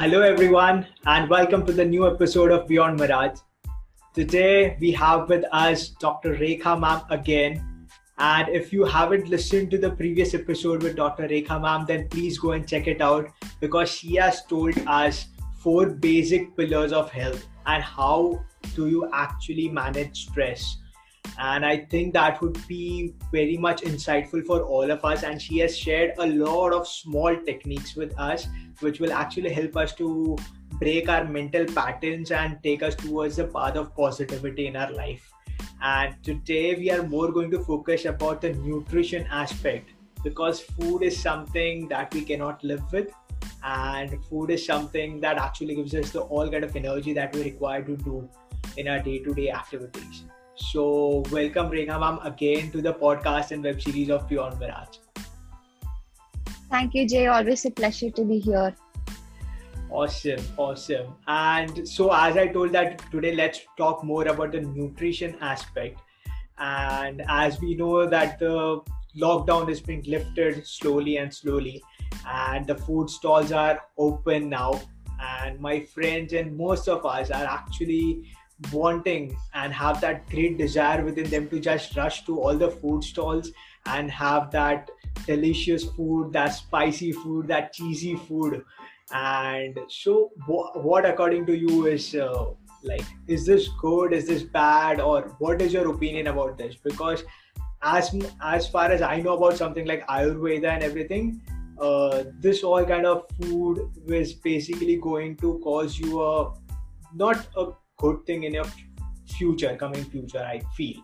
Hello, everyone, and welcome to the new episode of Beyond Mirage. Today, we have with us Dr. Rekha Ma'am again. And if you haven't listened to the previous episode with Dr. Rekha Ma'am, then please go and check it out because she has told us four basic pillars of health and how do you actually manage stress and i think that would be very much insightful for all of us. And she has shared a lot of small techniques with us which will actually help us to break our mental patterns and take us towards the path of positivity in our life. And today we are more going to focus about the nutrition aspect because food is something that we cannot live with. And food is something that actually gives us the all kind of energy that we require to do in our day-to-day activities so welcome Rekha ma'am again to the podcast and web series of Beyond Mirage. Thank you, Jay. Always a pleasure to be here. Awesome, awesome. And so, as I told that today, let's talk more about the nutrition aspect. And as we know that the lockdown is being lifted slowly and slowly, and the food stalls are open now, and my friends and most of us are actually wanting and have that great desire within them to just rush to all the food stalls and have that delicious food, that spicy food, that cheesy food. And so, what according to you is uh, like, is this good? Is this bad? Or what is your opinion about this? Because as as far as I know about something like Ayurveda and everything, uh, this all kind of food is basically going to cause you a not a good thing in your future, coming future, I feel,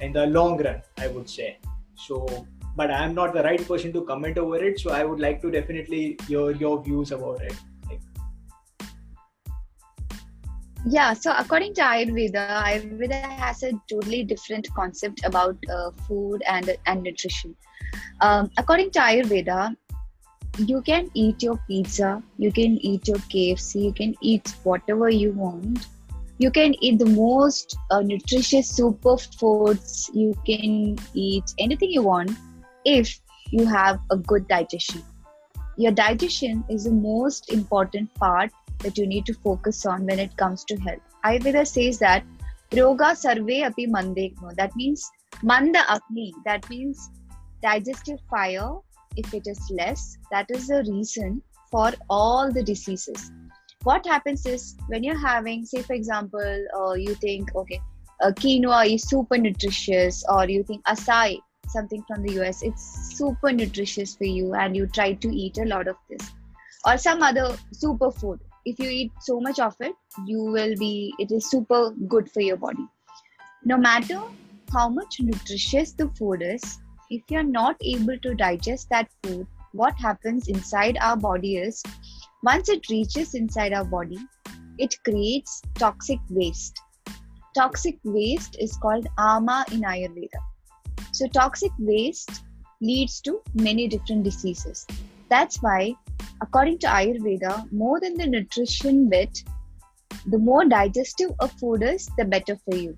in the long run, I would say. So, but I am not the right person to comment over it. So, I would like to definitely hear your views about it. Yeah, so according to Ayurveda, Ayurveda has a totally different concept about uh, food and and nutrition. Um, according to Ayurveda, you can eat your pizza, you can eat your KFC, you can eat whatever you want, you can eat the most uh, nutritious superfoods. You can eat anything you want if you have a good digestion. Your digestion is the most important part that you need to focus on when it comes to health. Ayurveda says that roga sarve api mandekno that means manda agni that means digestive fire if it is less that is the reason for all the diseases what happens is when you're having say for example uh, you think okay uh, quinoa is super nutritious or you think acai something from the us it's super nutritious for you and you try to eat a lot of this. Or some other superfood. If you eat so much of it you will be it is super good for your body. No matter how much nutritious the food is if you're not able to digest that food what happens inside our body is once it reaches inside our body, it creates toxic waste. Toxic waste is called ama in Ayurveda. So, toxic waste leads to many different diseases. That's why, according to Ayurveda, more than the nutrition bit, the more digestive a food is, the better for you.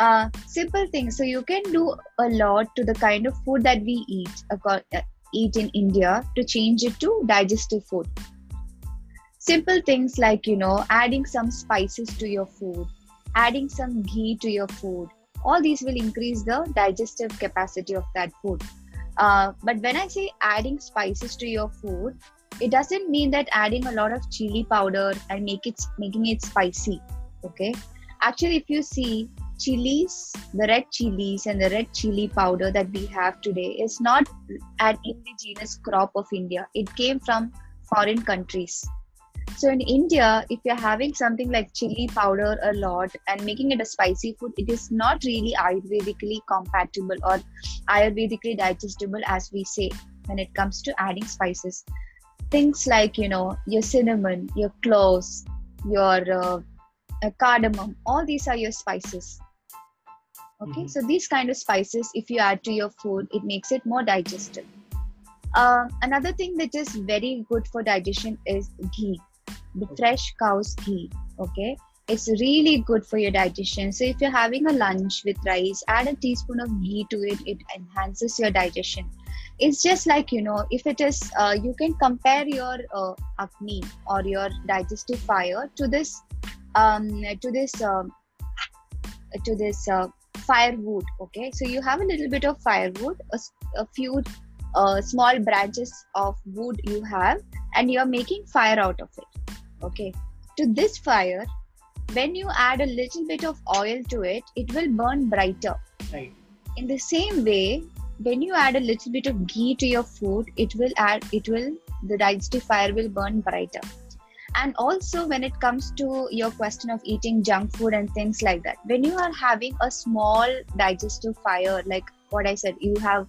Uh, simple thing. So, you can do a lot to the kind of food that we eat, uh, eat in India to change it to digestive food simple things like you know adding some spices to your food adding some ghee to your food all these will increase the digestive capacity of that food. Uh, but when i say adding spices to your food it doesn't mean that adding a lot of chili powder and make it making it spicy okay? Actually if you see chilies the red chilies and the red chili powder that we have today is not an indigenous crop of india. It came from foreign countries so in India, if you're having something like chili powder a lot and making it a spicy food, it is not really Ayurvedically compatible or Ayurvedically digestible, as we say when it comes to adding spices. Things like you know your cinnamon, your cloves, your uh, cardamom, all these are your spices. Okay, mm-hmm. so these kind of spices, if you add to your food, it makes it more digestive. Uh, another thing that is very good for digestion is ghee the fresh cow's ghee okay? It's really good for your digestion. So if you're having a lunch with rice add a teaspoon of ghee to it. It enhances your digestion. It's just like you know if it is uh, you can compare your uh, agni or your digestive fire to this um, to this uh, to this uh, firewood okay? So you have a little bit of firewood a, a few uh, small branches of wood you have and you are making fire out of it okay. To this fire when you add a little bit of oil to it it will burn brighter. Right. In the same way when you add a little bit of ghee to your food it will add it will the digestive fire will burn brighter. And also when it comes to your question of eating junk food and things like that when you are having a small digestive fire like what i said you have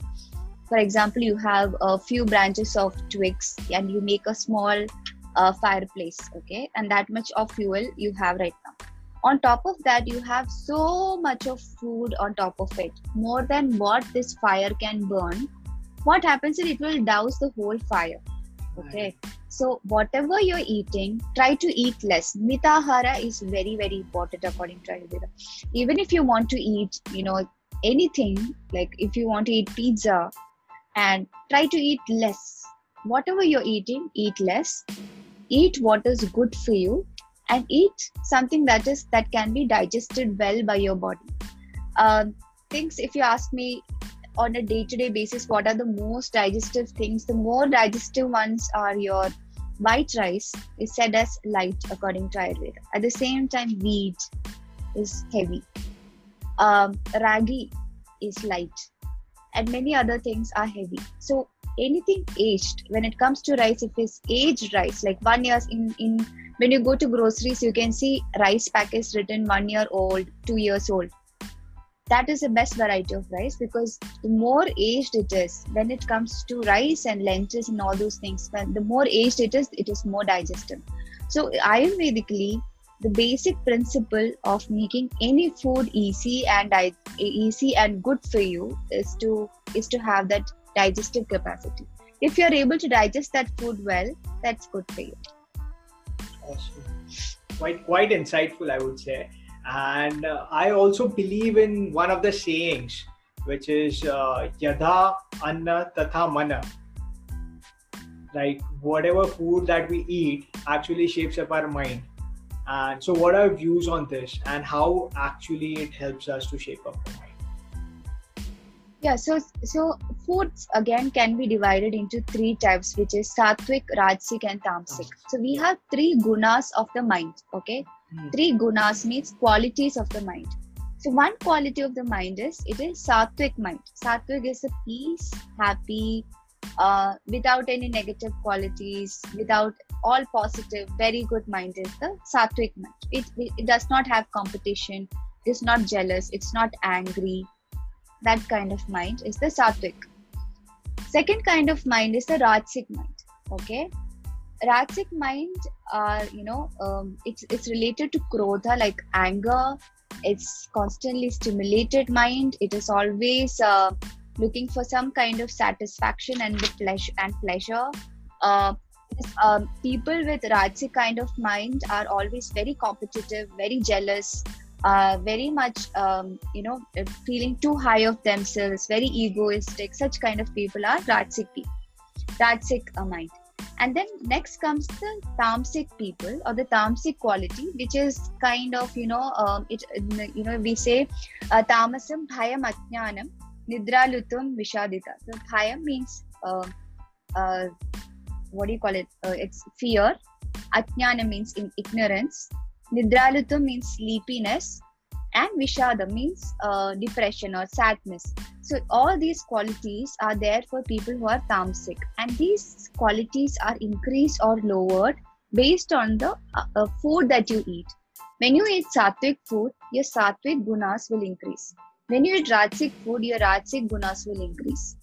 for example you have a few branches of twigs and you make a small uh, fireplace okay? And that much of fuel you have right now. On top of that you have so much of food on top of it. More than what this fire can burn. What happens is it will douse the whole fire okay? So whatever you're eating try to eat less. Mitahara is very very important according to ayurveda. Even if you want to eat you know anything like if you want to eat pizza and try to eat less. Whatever you're eating eat less eat what is good for you and eat something that is that can be digested well by your body. Uh, things if you ask me on a day-to-day basis what are the most digestive things the more digestive ones are your white rice is said as light according to ayurveda. At the same time wheat is heavy. Um, ragi is light. And many other things are heavy. So anything aged. When it comes to rice if it's aged rice like one years in in when you go to groceries you can see rice packets written one year old two years old. That is the best variety of rice because the more aged it is when it comes to rice and lentils and all those things the more aged it is it is more digestive. So ayurvedically the basic principle of making any food easy and easy and good for you is to is to have that digestive capacity. If you're able to digest that food well that's good for you. Awesome. Quite quite insightful i would say. And uh, i also believe in one of the sayings which is uh, yadha anna tatha mana. Like whatever food that we eat actually shapes up our mind. And so what are your views on this? And how actually it helps us to shape up yeah so so foods again can be divided into three types which is sattvic rajasic and tamasic so we have three gunas of the mind okay? Mm. three gunas means qualities of the mind. So one quality of the mind is it is sattvic mind. Sattvic is a peace happy uh, without any negative qualities without all positive very good mind is the sattvic mind. It, it, it does not have competition it's not jealous it's not angry that kind of mind is the sattvic. Second kind of mind is the rajasic mind. Okay, rajasic mind are you know um, it's it's related to krodha like anger. It's constantly stimulated mind. It is always uh, looking for some kind of satisfaction and the pleasure and pleasure. Uh, um, people with rajasic kind of mind are always very competitive, very jealous, very much um, you know feeling too high of themselves very egoistic such kind of people are rajasic people rajasic mind. And then next comes the tamasic people or the tamasic quality which is kind of you know um, it you know we say uh, tamasam bhayam ajnanam nidralutum vishadita. So bhayam means uh, uh, what do you call it? Uh, it's fear. Ajnana means in ignorance Nidralutam means sleepiness and Vishada means uh, depression or sadness. So all these qualities are there for people who are tamasic and these qualities are increased or lowered based on the uh, uh, food that you eat. When you eat sattvic food, your sattvic gunas will increase. When you eat rajasic food, your rajasic gunas will increase.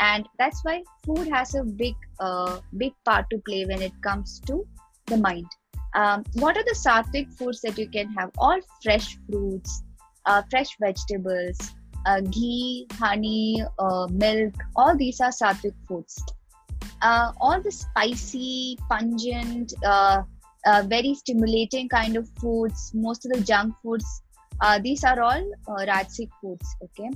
And that's why food has a big, uh, big part to play when it comes to the mind. Um, what are the sattvic foods that you can have? All fresh fruits, uh, fresh vegetables, uh, ghee, honey, uh, milk, all these are sattvic foods. Uh, all the spicy, pungent, uh, uh, very stimulating kind of foods, most of the junk foods, these are all uh, rajasic foods. Okay,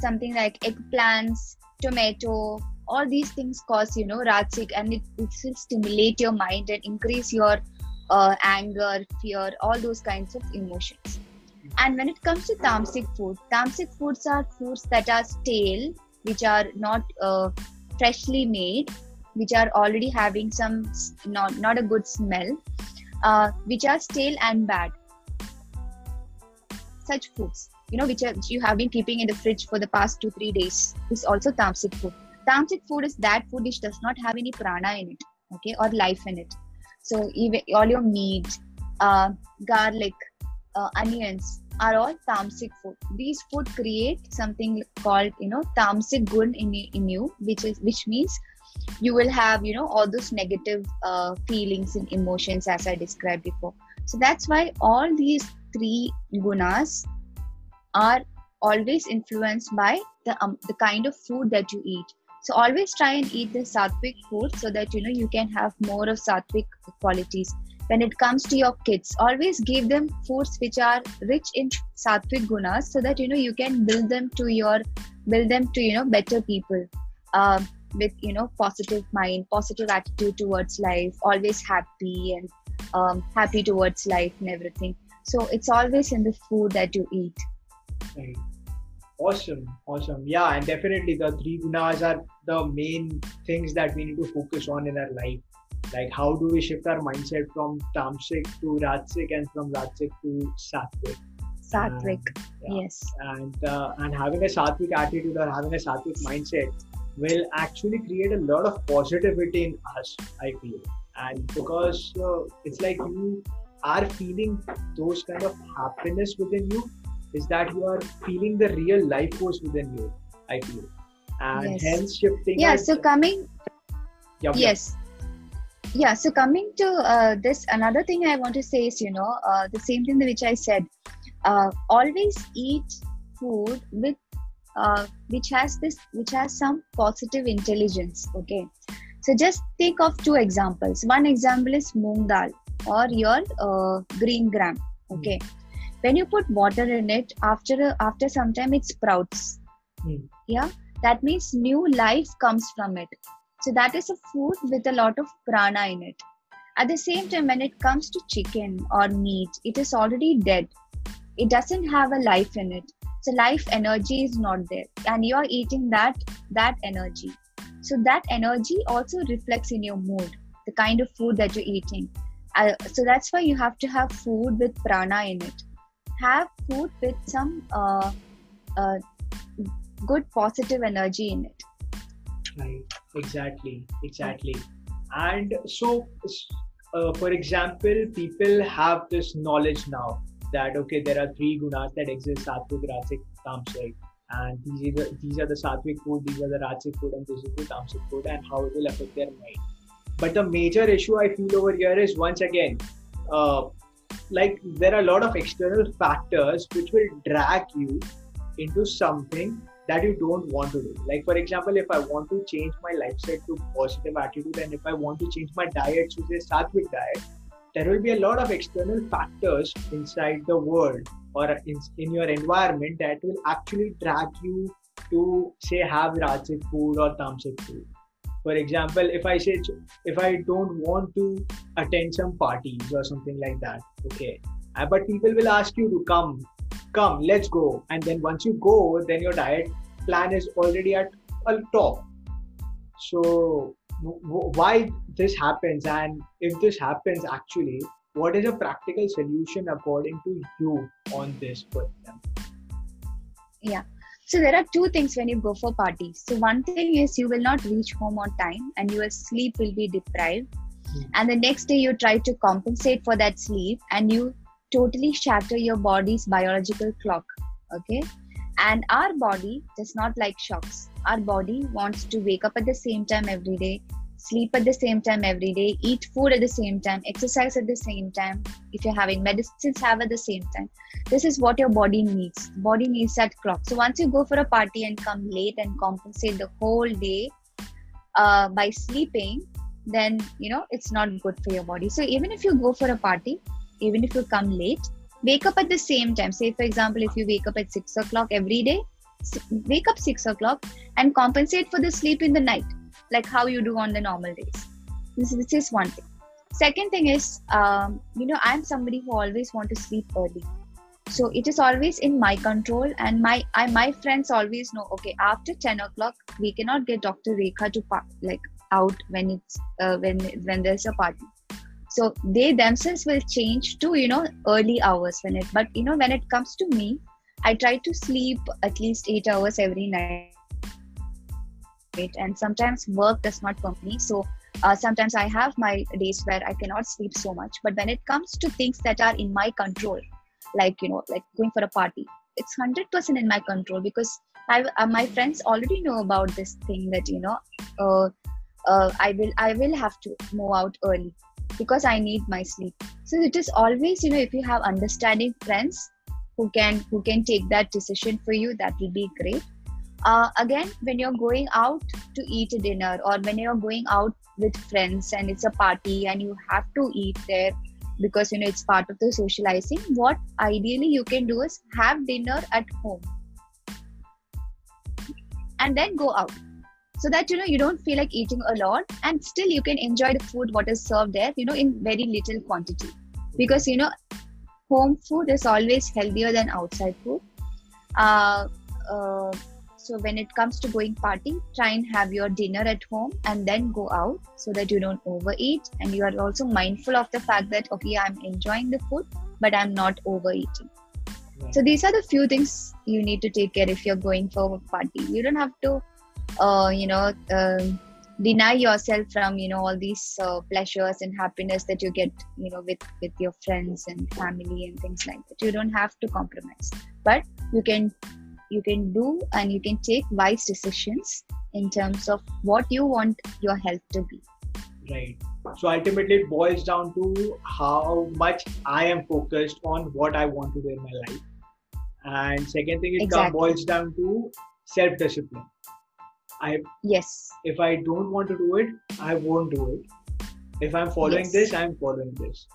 something like eggplants, tomato, all these things cause you know rajasic and it, it will stimulate your mind and increase your uh, anger fear all those kinds of emotions. And when it comes to tamasic food tamasic foods are foods that are stale which are not uh, freshly made which are already having some not not a good smell uh, which are stale and bad. Such foods you know which, are, you have been keeping in the fridge for the past two three days is also tamasic food. Tamasic food is that food which does not have any prana in it okay or life in it so even all your meat uh, garlic uh, onions are all tamasic food. These food create something called you know tamasic gun in, in you which is which means you will have you know all those negative uh, feelings and emotions as i described before. So that's why all these three gunas are always influenced by the um, the kind of food that you eat so always try and eat the sattvic food so that you know you can have more of sattvic qualities. When it comes to your kids always give them foods which are rich in sattvic gunas so that you know you can build them to your build them to you know better people uh, with you know positive mind positive attitude towards life always happy and um, happy towards life and everything. So it's always in the food that you eat. Right. Awesome awesome. Yeah and definitely the three gunas are the main things that we need to focus on in our life. Like how do we shift our mindset from tamasic to rajasic and from rajasic to sattvic sattvic yeah. yes. And uh, and having a sattvic attitude or having a sattvic mindset will actually create a lot of positivity in us i feel. And because uh, it's like you are feeling those kind of happiness within you is that you are feeling the real life force within you i feel and yes. hence shifting yeah so coming yep, yes yep. yeah so coming to uh, this another thing i want to say is you know uh, the same thing which i said uh, always eat food with uh, which has this which has some positive intelligence okay so just think of two examples one example is moong dal or your uh, green gram okay mm. When you put water in it after after some time it sprouts. Mm. yeah? That means new life comes from it. So that is a food with a lot of prana in it. At the same time when it comes to chicken or meat it is already dead. It doesn't have a life in it. So life energy is not there. And you are eating that that energy. So that energy also reflects in your mood the kind of food that you're eating. Uh, so that's why you have to have food with prana in it have food with some uh, uh, good positive energy in it. Right. Exactly. Exactly. And so uh, for example people have this knowledge now that okay, there are three gunas that exist: sattvic, rajasic, tamasic, and these are the, these are the sattvic food, these are the rajasic food, and this is the tamasic food, and how it will affect their mind. But the major issue I feel over here is once again, uh, like there are a lot of external factors which will drag you into something that you don't want to do. Like for example, if I want to change my lifestyle to positive attitude, and if I want to change my diet to say sattvic diet, there will be a lot of external factors inside the world or in, in your environment that will actually drag you to say have Rajasic food or Tamasic food. For example, if I say if I don't want to attend some parties or something like that, okay, uh, but people will ask you to come, come, let's go, and then once you go, then your diet plan is already at a top. So why this happens? And if this happens actually what is a practical solution according to you on this for yeah so there are two things when you go for parties. So one thing is you will not reach home on time and your sleep will be deprived. Mm. and the next day you try to compensate for that sleep and you totally shatter your body's biological clock okay? And our body does not like shocks. Our body wants to wake up at the same time every day sleep at the same time every day eat food at the same time exercise at the same time if you're having medicines have at the same time. This is what your body needs. Body needs that clock. So once you go for a party and come late and compensate the whole day uh, by sleeping then you know it's not good for your body. So even if you go for a party even if you come late wake up at the same time. Say for example if you wake up at 6 o'clock every day wake up six o'clock and compensate for the sleep in the night, like how you do on the normal days. This, this is one thing. Second thing is, um, you know, I'm somebody who always want to sleep early. So it is always in my control, and my I, my friends always know. Okay, after ten o'clock, we cannot get Dr. Rekha to park, like out when it's uh, when when there's a party so they themselves will change to you know early hours when it but you know when it comes to me i try to sleep at least eight hours every night and sometimes work does not permit me so uh, sometimes i have my days where i cannot sleep so much but when it comes to things that are in my control like you know like going for a party it's 100% in my control because I, uh, my friends already know about this thing that you know uh, uh, I will I will have to move out early because I need my sleep. So it is always you know if you have understanding friends who can who can take that decision for you, that will be great. Uh, again, when you're going out to eat a dinner or when you're going out with friends and it's a party and you have to eat there because you know it's part of the socializing what ideally you can do is have dinner at home and then go out. So that you know you don't feel like eating a lot and still you can enjoy the food what is served there you know in very little quantity. Because you know home food is always healthier than outside food. Uh, uh, so when it comes to going party try and have your dinner at home and then go out so that you don't overeat. And you are also mindful of the fact that okay i'm enjoying the food but i'm not overeating. So these are the few things you need to take care if you're going for a party. You don't have to uh, you know uh, deny yourself from you know all these uh, pleasures and happiness that you get you know with with your friends and family and things like that. You don't have to compromise. But you can you can do and you can take wise decisions in terms of what you want your health to be right so ultimately it boils down to how much i am focused on what i want to do in my life and second thing it exactly. boils down to self discipline I yes. If I don't want to do it, I won't do it. If I'm following yes. this, I'm following this.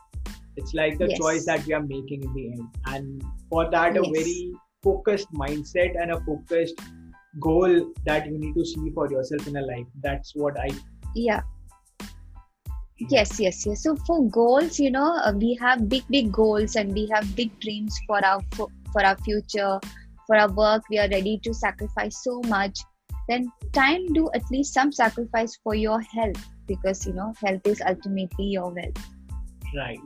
It's like the yes. choice that we are making in the end, and for that, yes. a very focused mindset and a focused goal that you need to see for yourself in a life. That's what I. Yeah. Yes, yes, yes. So for goals, you know, uh, we have big, big goals, and we have big dreams for our for, for our future, for our work. We are ready to sacrifice so much then time do at least some sacrifice for your health because you know health is ultimately your wealth right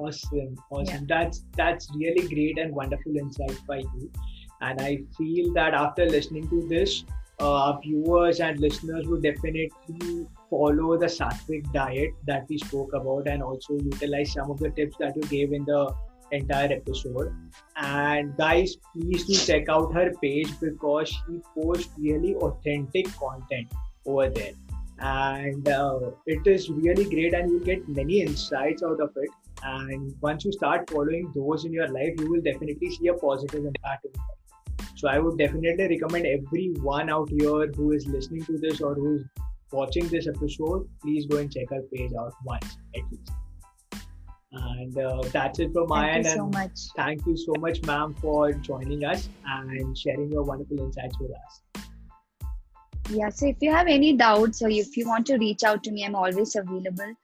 awesome awesome yeah. that's that's really great and wonderful insight by you and i feel that after listening to this uh, our viewers and listeners would definitely follow the sattvic diet that we spoke about and also utilize some of the tips that you gave in the entire episode. And guys, please do check out her page because she posts really authentic content over there. And uh, it is really great, and you'll get many insights out of it. And once you start following those in your life, you will definitely see a positive impact in life. So I would definitely recommend everyone out here who is listening to this or who is watching this episode, please go and check her page out once at least. And uh, that's it from my end. Thank you so much. Thank you so much, ma'am, for joining us and sharing your wonderful insights with us. Yeah, so if you have any doubts or if you want to reach out to me, I'm always available.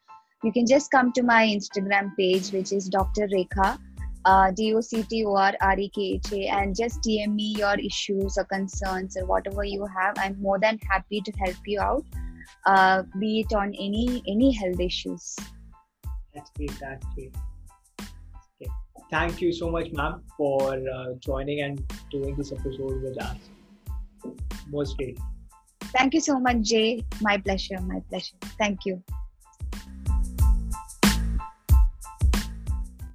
You can just come to my Instagram page, which is Dr. Rekha, uh, D O C T O R R E K H A, and just DM me your issues or concerns or whatever you have. I'm more than happy to help you out, uh, be it on any any health issues. That's great. That's great. Okay. Thank you so much, ma'am, for uh, joining and doing this episode with us. Most great. Thank you so much, Jay. My pleasure. My pleasure. Thank you.